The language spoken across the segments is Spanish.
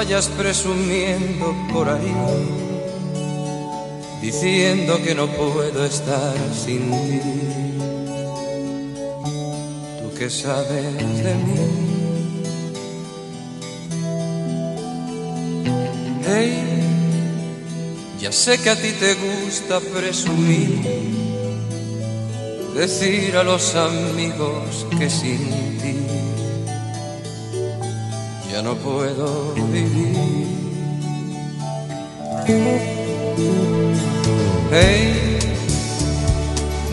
vayas presumiendo por ahí, diciendo que no puedo estar sin ti. Tú que sabes de mí. Hey, ya sé que a ti te gusta presumir, decir a los amigos que sin ya no puedo vivir. Hey,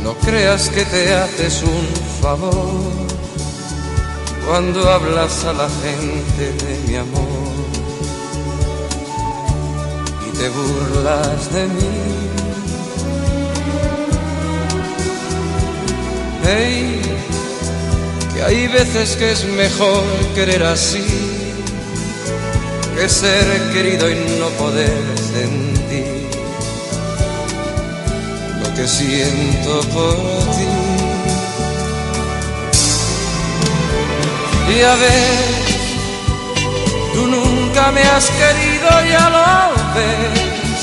no creas que te haces un favor cuando hablas a la gente de mi amor y te burlas de mí. Hey, que hay veces que es mejor querer así que ser querido y no poder sentir lo que siento por ti. Y a ver, tú nunca me has querido, ya lo ves,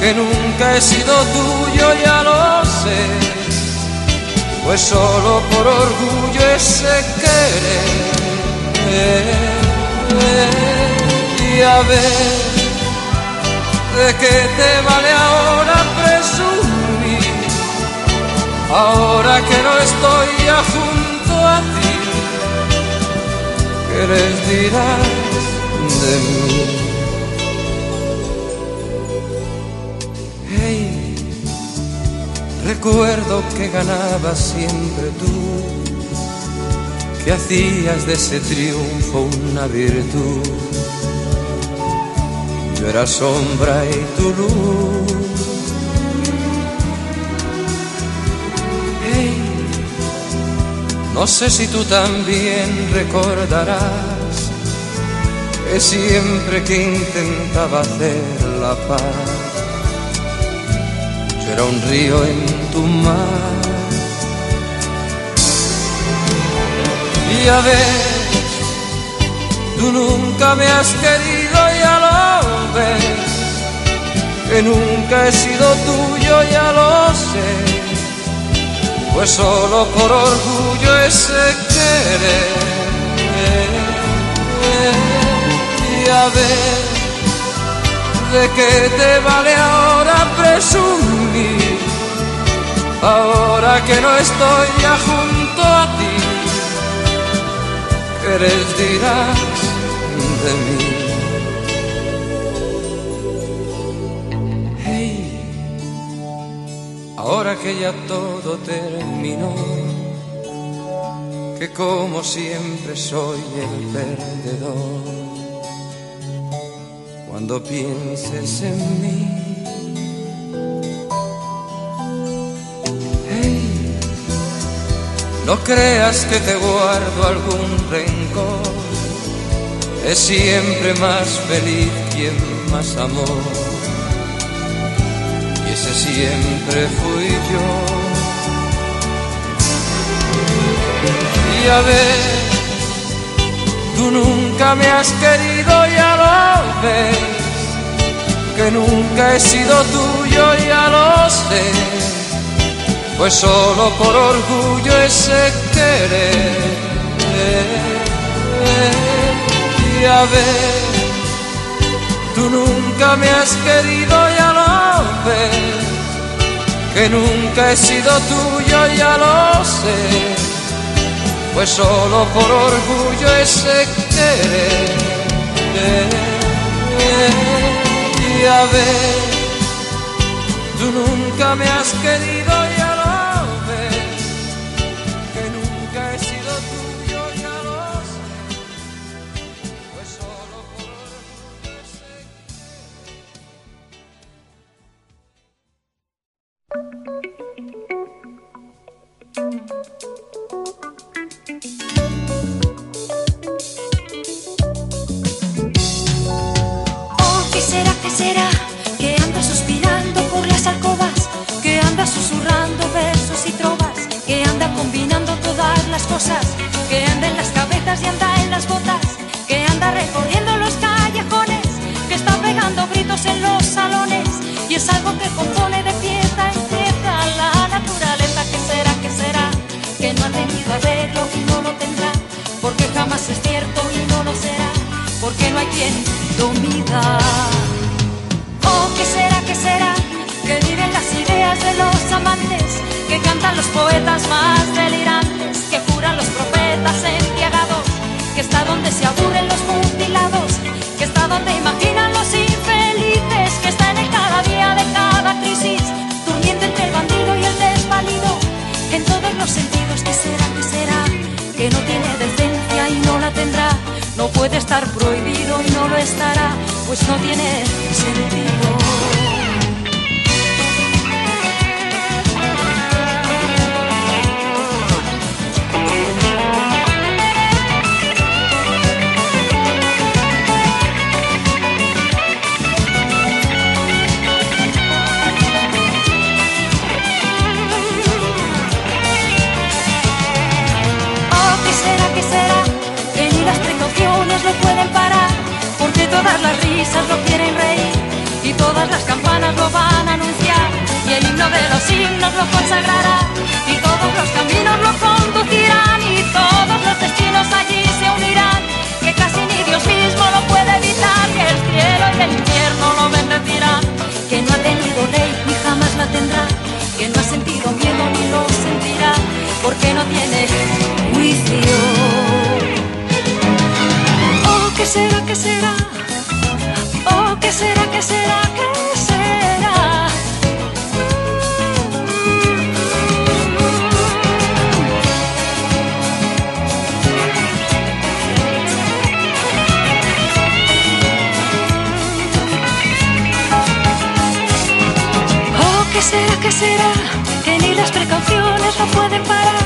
que nunca he sido tuyo, ya lo sé, pues solo por orgullo ese querer a ver de qué te vale ahora presumir, ahora que no estoy ya junto a ti, ¿qué les dirás de mí? Hey, recuerdo que ganabas siempre tú, que hacías de ese triunfo una virtud yo era sombra y tu luz. No sé si tú también recordarás que siempre que intentaba hacer la paz, yo era un río en tu mar. Y a ver, tú nunca me has querido, que nunca he sido tuyo, ya lo sé, pues solo por orgullo ese querer. Y a ver, ¿de qué te vale ahora presumir? Ahora que no estoy ya junto a ti, ¿qué les dirás de mí? Ahora que ya todo terminó, que como siempre soy el perdedor. Cuando pienses en mí, hey, no creas que te guardo algún rencor. Es siempre más feliz quien más amor. Ese siempre fui yo. Y a ver, tú nunca me has querido, ya lo ves, que nunca he sido tuyo, ya lo sé, pues solo por orgullo ese querer. Y a ver, tú nunca me has querido, ya lo ves, que nunca he sido tuyo, ya lo sé pues solo por orgullo ese querer. Y a ver, tú nunca me has querido, precauciones lo pueden parar,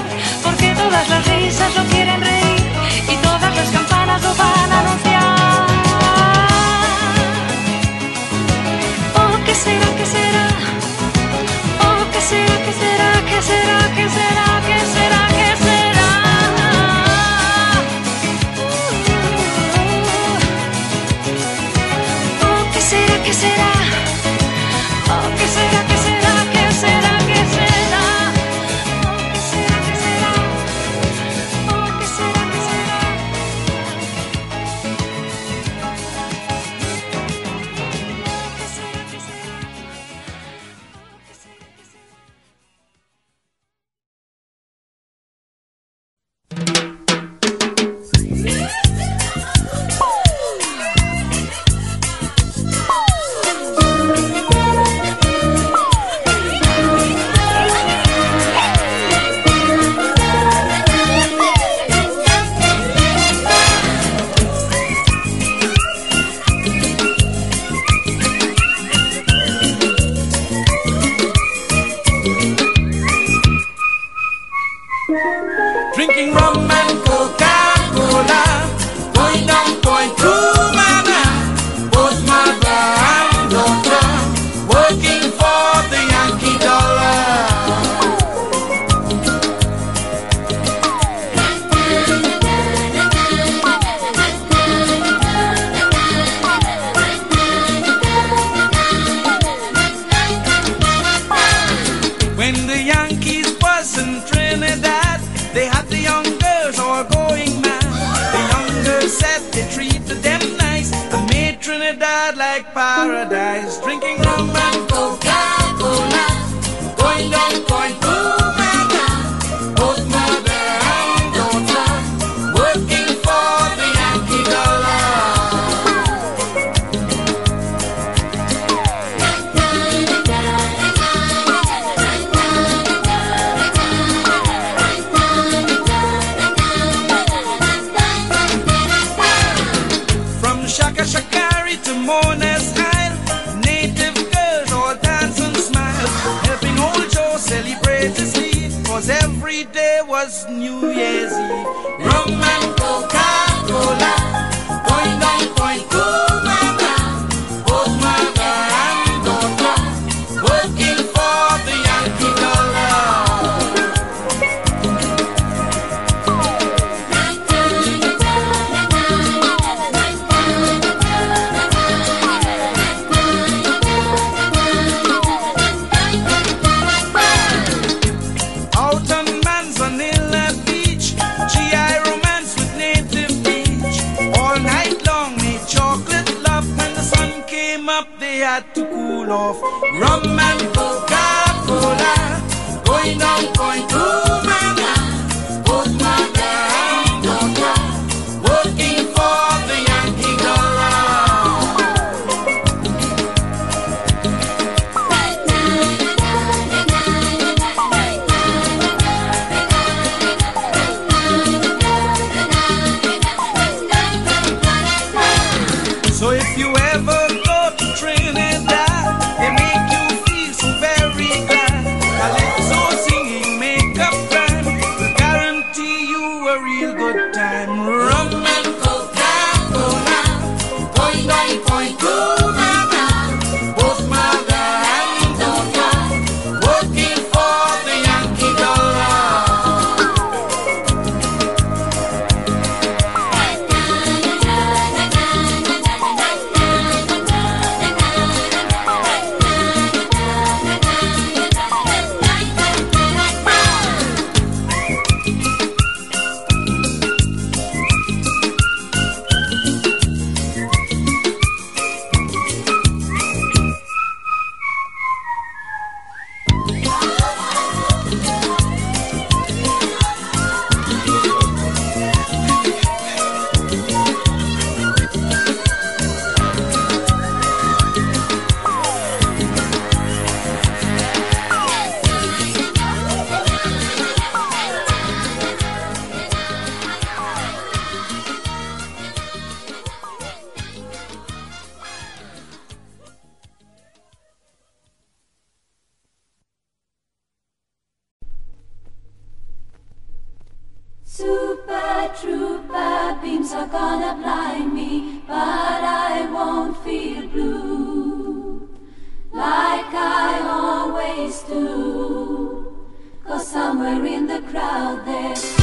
do. Cause somewhere in the crowd there's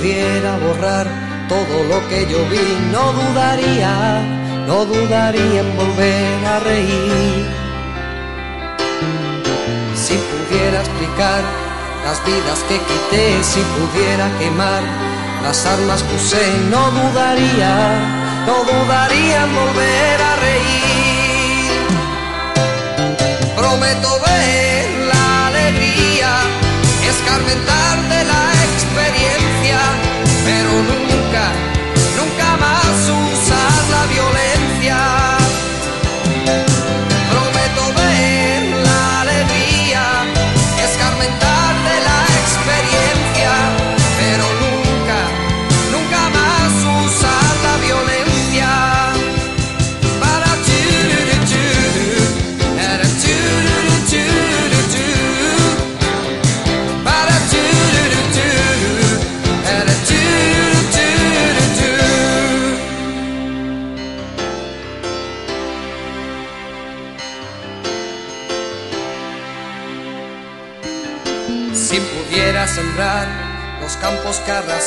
pudiera borrar todo lo que yo vi, no dudaría, no dudaría en volver a reír. Si pudiera explicar las vidas que quité si pudiera quemar las armas que usé no dudaría no dudaría en volver a reír prometo ver la alegría escarmentar de pero nunca nunca más usar la violencia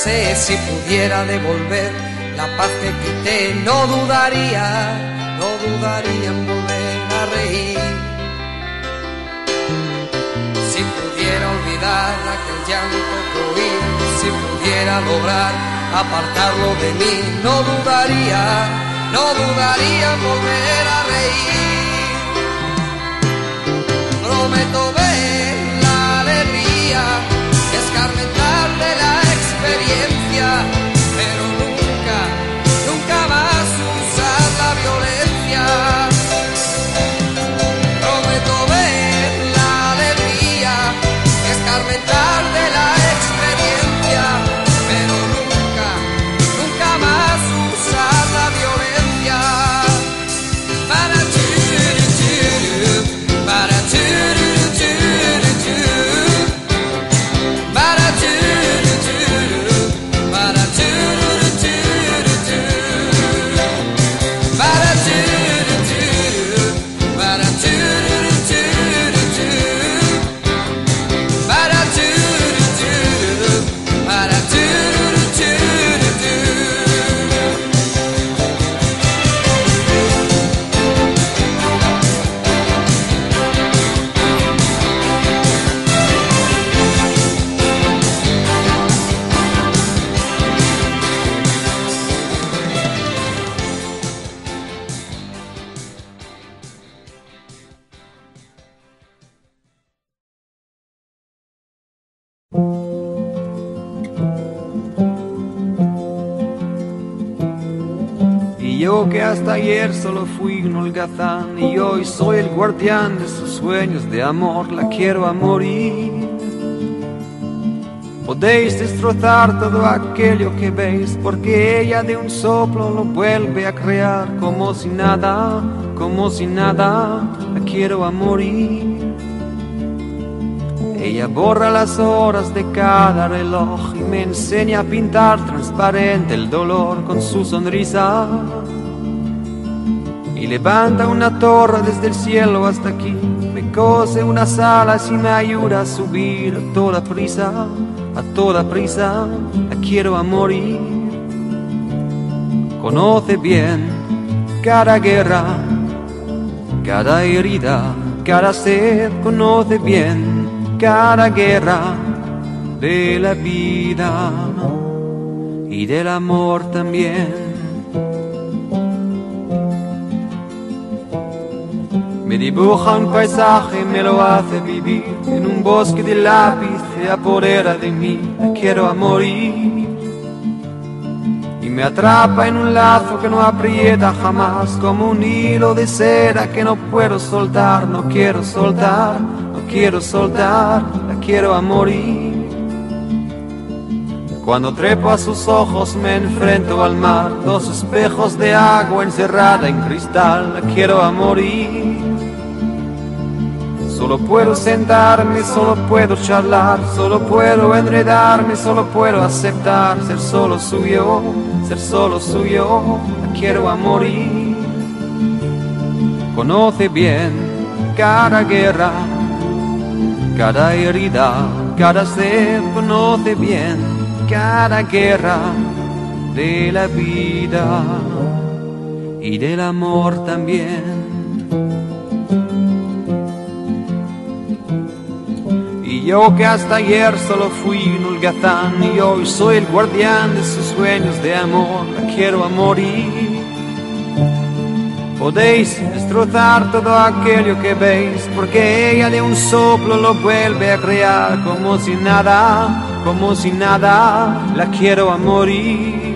si pudiera devolver la paz que quité, no dudaría, no dudaría en volver a reír. Si pudiera olvidar aquel llanto que oí, si pudiera lograr apartarlo de mí, no dudaría, no dudaría en volver a reír prometo ver la alegría, escarmentar de la experiencia, que hasta ayer solo fui un holgazán y hoy soy el guardián de sus sueños de amor, la quiero a morir. Podéis destrozar todo aquello que veis, porque ella de un soplo lo vuelve a crear como si nada, como si nada, la quiero a morir. Ella borra las horas de cada reloj y me enseña a pintar transparente el dolor con su sonrisa. Y levanta una torre desde el cielo hasta aquí, me cose unas alas y me ayuda a subir a toda prisa, a toda prisa, la quiero a morir. Conoce bien cada guerra, cada herida, cada sed, conoce bien cada guerra de la vida y del amor también. Me dibuja un paisaje, me lo hace vivir en un bosque de lápiz, se apodera de mí, la quiero a morir. Y me atrapa en un lazo que no aprieta jamás, como un hilo de cera que no puedo soltar, no quiero soltar, no quiero soltar, la quiero a morir. Cuando trepo a sus ojos me enfrento al mar, dos espejos de agua encerrada en cristal, la quiero a morir. Solo puedo sentarme, solo puedo charlar, solo puedo enredarme, solo puedo aceptar ser solo suyo, ser solo suyo, quiero a morir. Conoce bien cada guerra, cada herida, cada sed, conoce bien cada guerra de la vida y del amor también. Yo que hasta ayer solo fui un holgazán y hoy soy el guardián de sus sueños de amor, la quiero a morir. Podéis destrozar todo aquello que veis, porque ella de un soplo lo vuelve a crear como si nada, como si nada, la quiero a morir.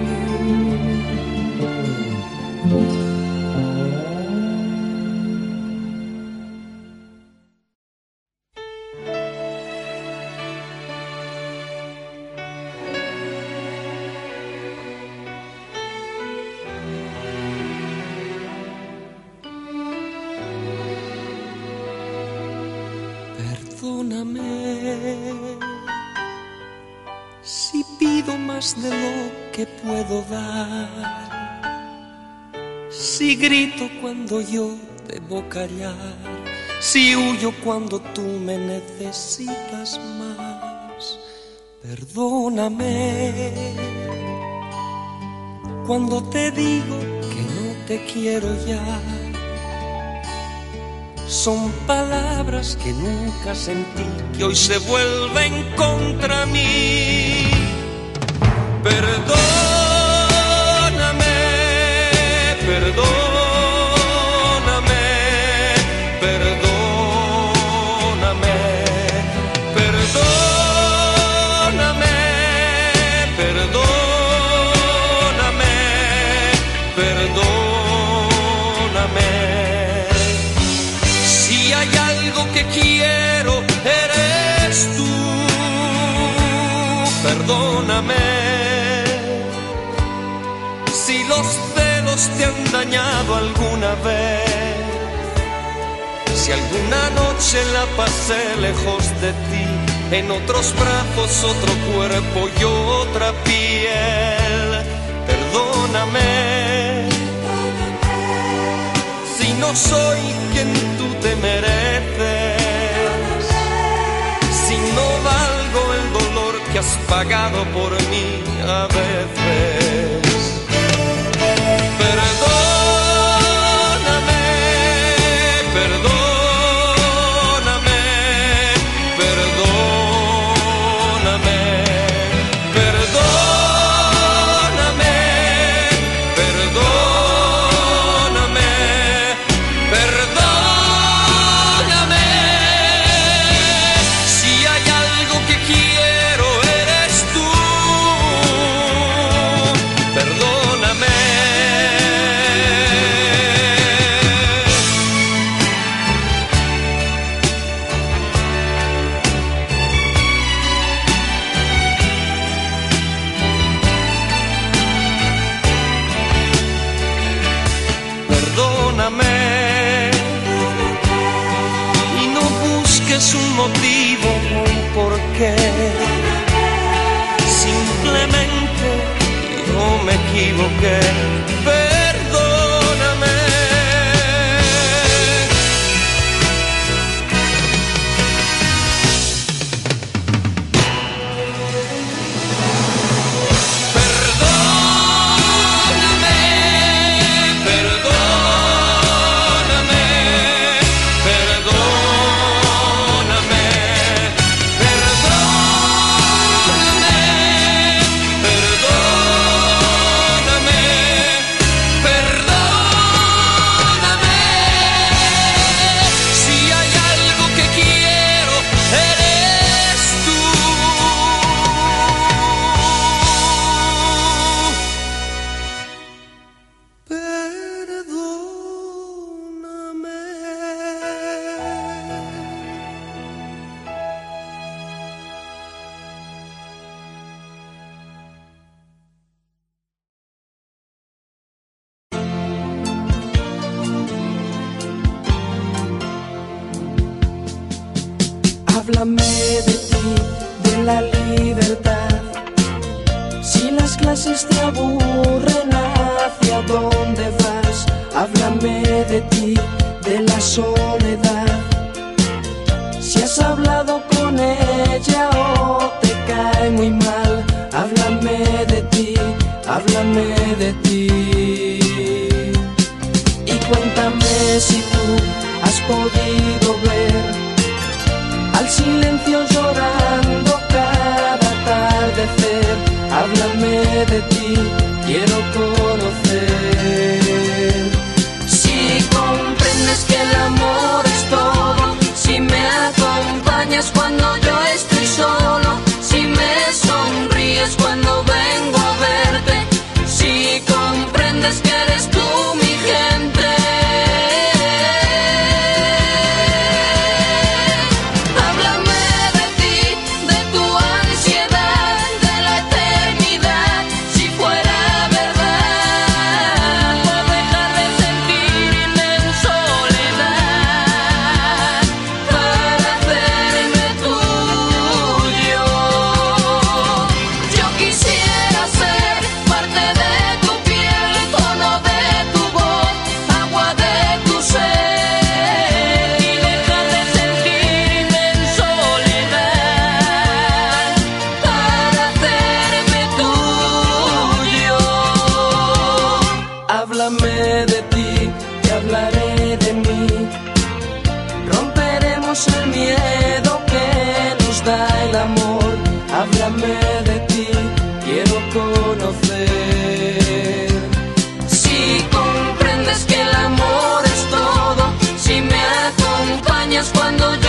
Grito cuando yo debo callar, si huyo cuando tú me necesitas más. Perdóname cuando te digo que no te quiero ya son palabras que nunca sentí, que hoy se vuelven contra mí. Perdóname, perdóname, te han dañado alguna vez. Si alguna noche la pasé lejos de ti. En otros brazos, otro cuerpo y otra piel. Perdóname si no soy quien tú te mereces, si no valgo el dolor que has pagado por mí a veces. Acompañas cuando yo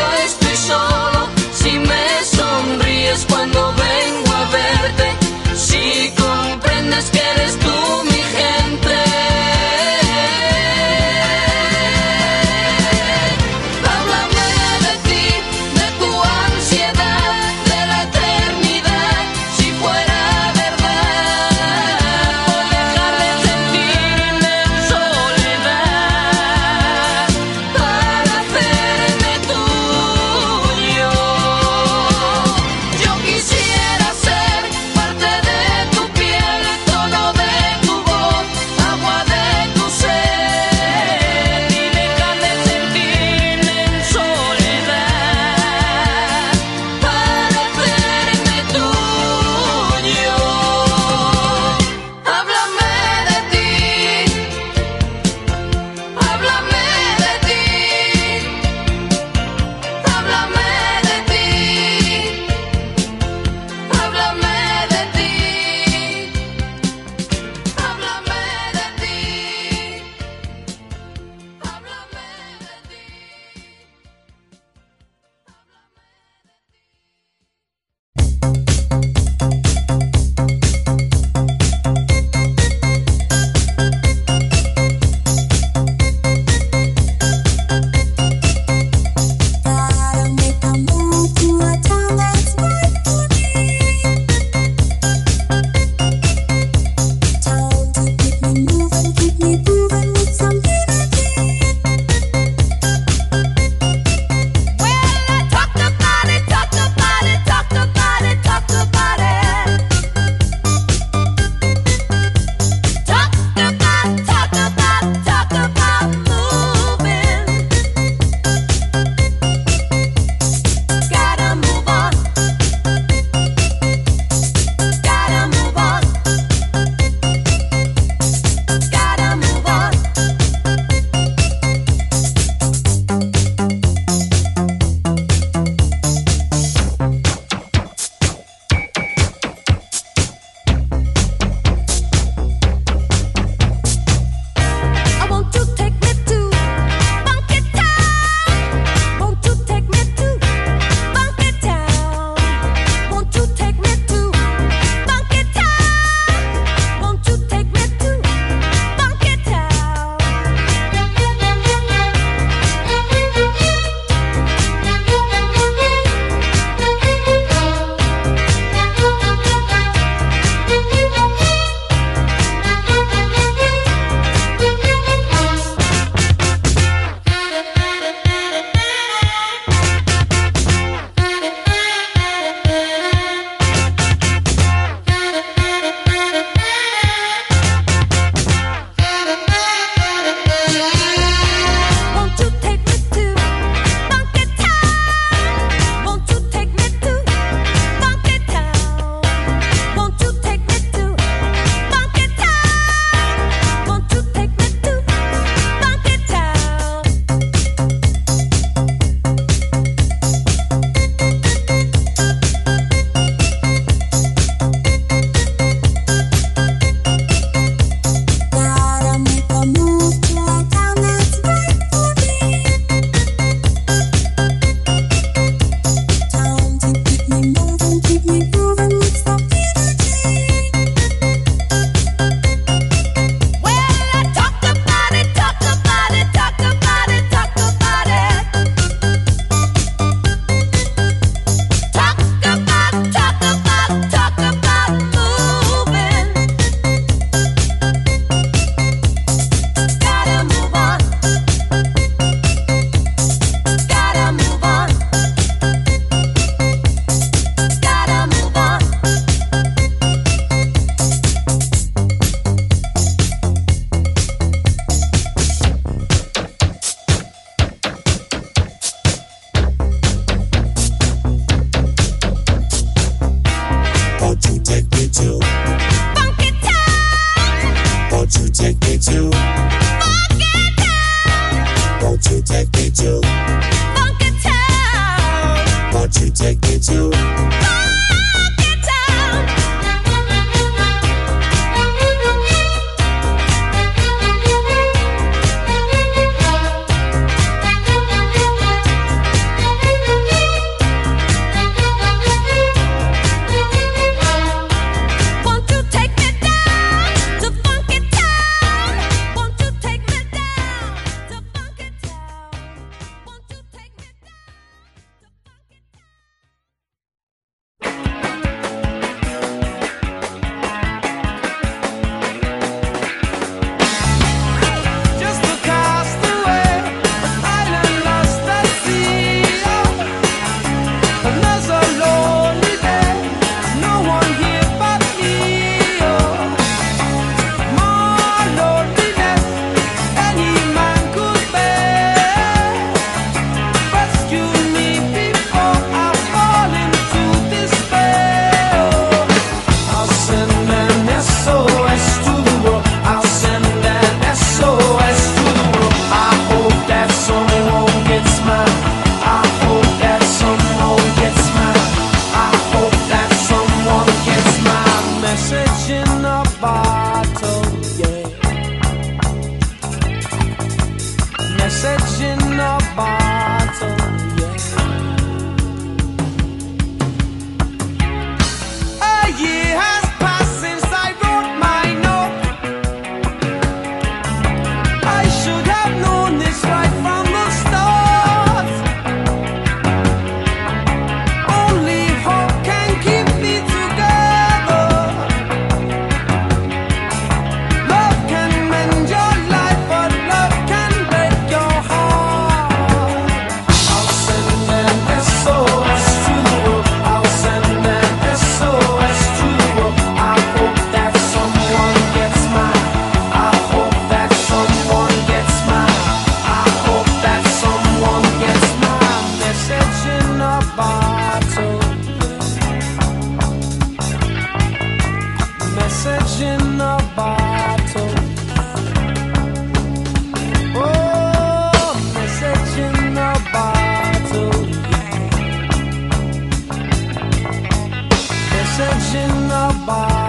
Bye.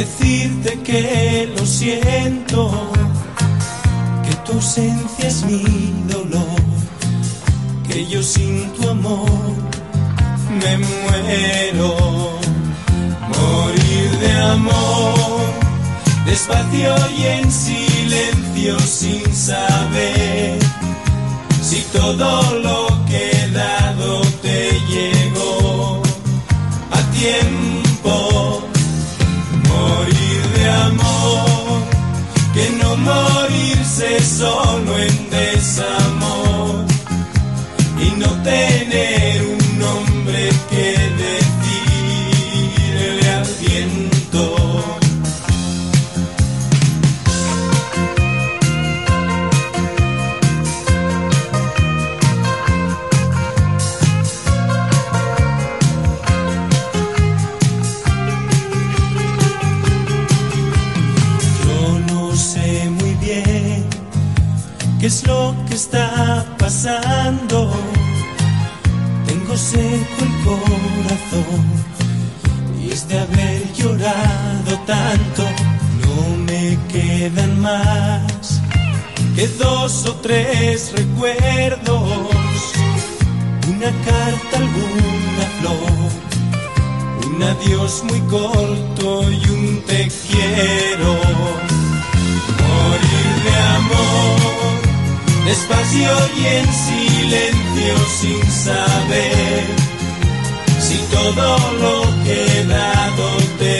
decirte que lo siento, que tu ausencia es mi dolor, que yo sin tu amor me muero. Morir de amor, despacio y en silencio sin saber si todo lo solo en desarrollo. dos o tres recuerdos, una carta, alguna flor, un adiós muy corto y un te quiero. Morir de amor, despacio y en silencio sin saber si todo lo que dado te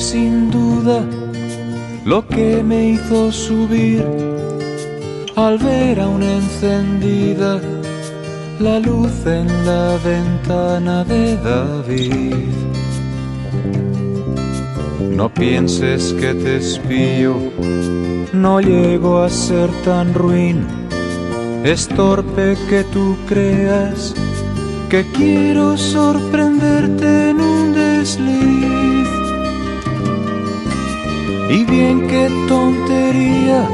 Sin duda lo que me hizo subir al ver aún encendida la luz en la ventana de David. No pienses que te espío, no llego a ser tan ruin. Es torpe que tú creas que quiero sorprenderte en un desliz. Y bien qué tontería,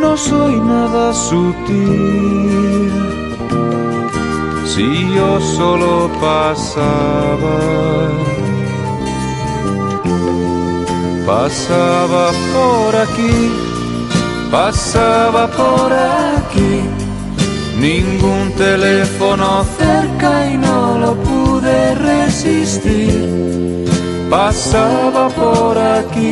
no soy nada sutil. Si yo solo pasaba, pasaba por aquí, pasaba por aquí. Ningún teléfono cerca y no lo pude resistir. Pasaba por aquí.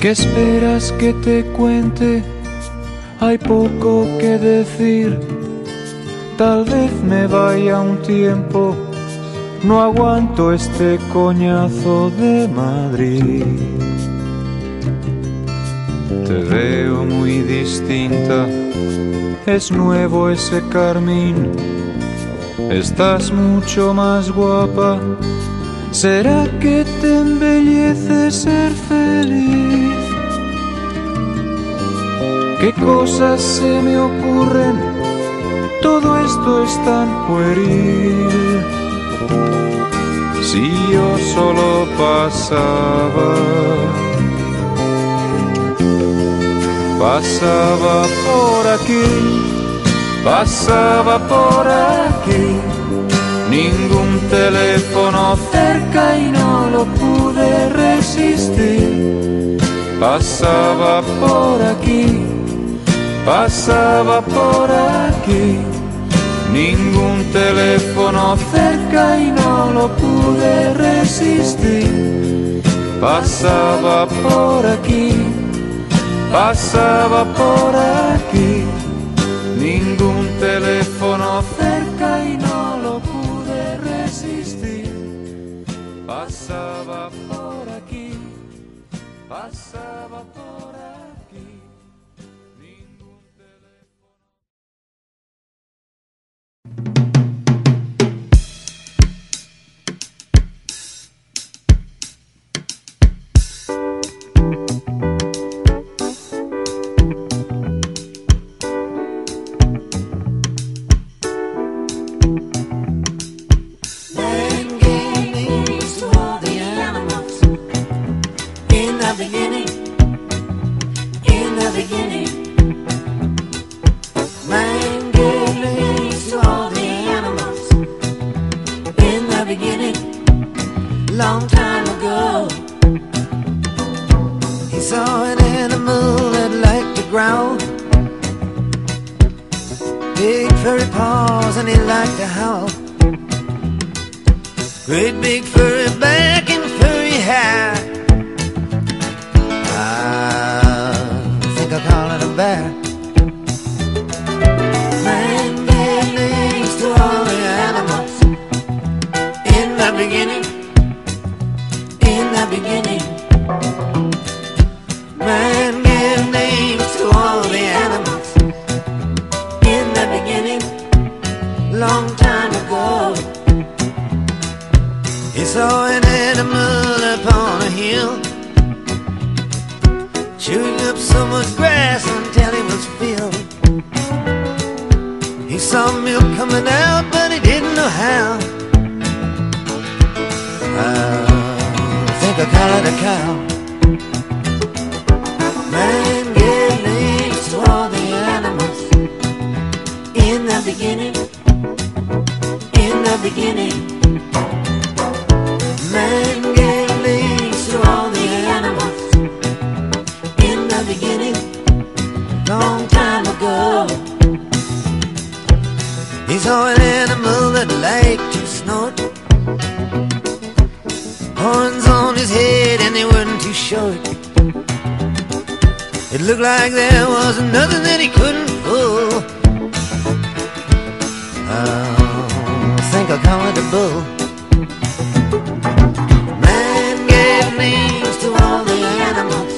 ¿Qué esperas que te cuente? Hay poco que decir. Tal vez me vaya un tiempo. No aguanto este coñazo de Madrid. Te veo muy distinta. Es nuevo ese carmín. Estás mucho más guapa. ¿Será que te embellece ser feliz? ¿Qué cosas se me ocurren? Todo esto es tan pueril. Si yo solo pasaba, pasaba por aquí, pasaba por aquí. Ningún teléfono cerca y no lo pude resistir. Pasaba por aquí, pasaba por aquí. Ningún teléfono cerca y no lo pude resistir. Pasaba por aquí, pasaba por aquí. Ningún teléfono cerca Great big furry back and furry hair. I think I'll call it a bear. Man gave names to all the animals. In the beginning, in the beginning. Saw milk coming out but he didn't know how. I think I call it a cow like there was nothing that he couldn't pull. I think I'll call it a bull. Man gave names to all the animals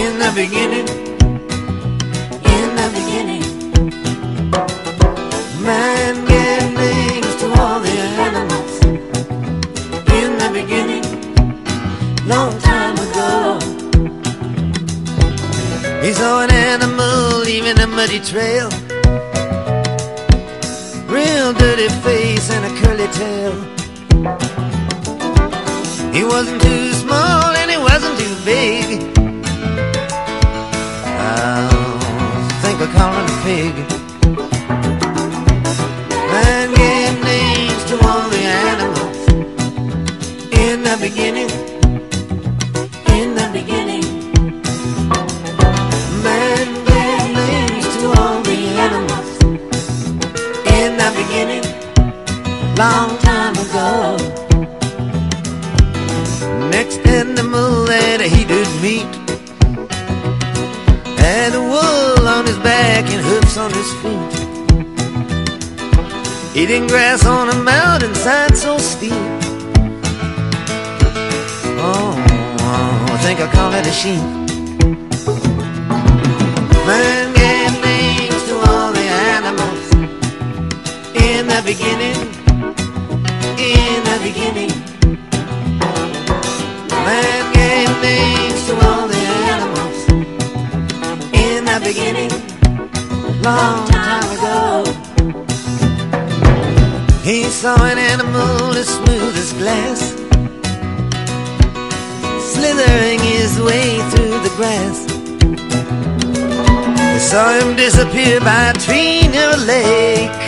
in the beginning. In the beginning. Man gave names to all the animals in the beginning. Long He saw an animal leaving a muddy trail. Real dirty face and a curly tail. He wasn't too small and he wasn't too big. I think I call him a pig. Man gave names to all the animals in the beginning. Long time ago. Next animal that he did meet had a wool on his back and hoofs on his feet. Eating grass on a mountainside so steep. Oh, I think I call it a sheep. Man gave names to all the animals in the beginning. Long time ago. He saw an animal as smooth as glass Slithering his way through the grass He saw him disappear by a tree near a lake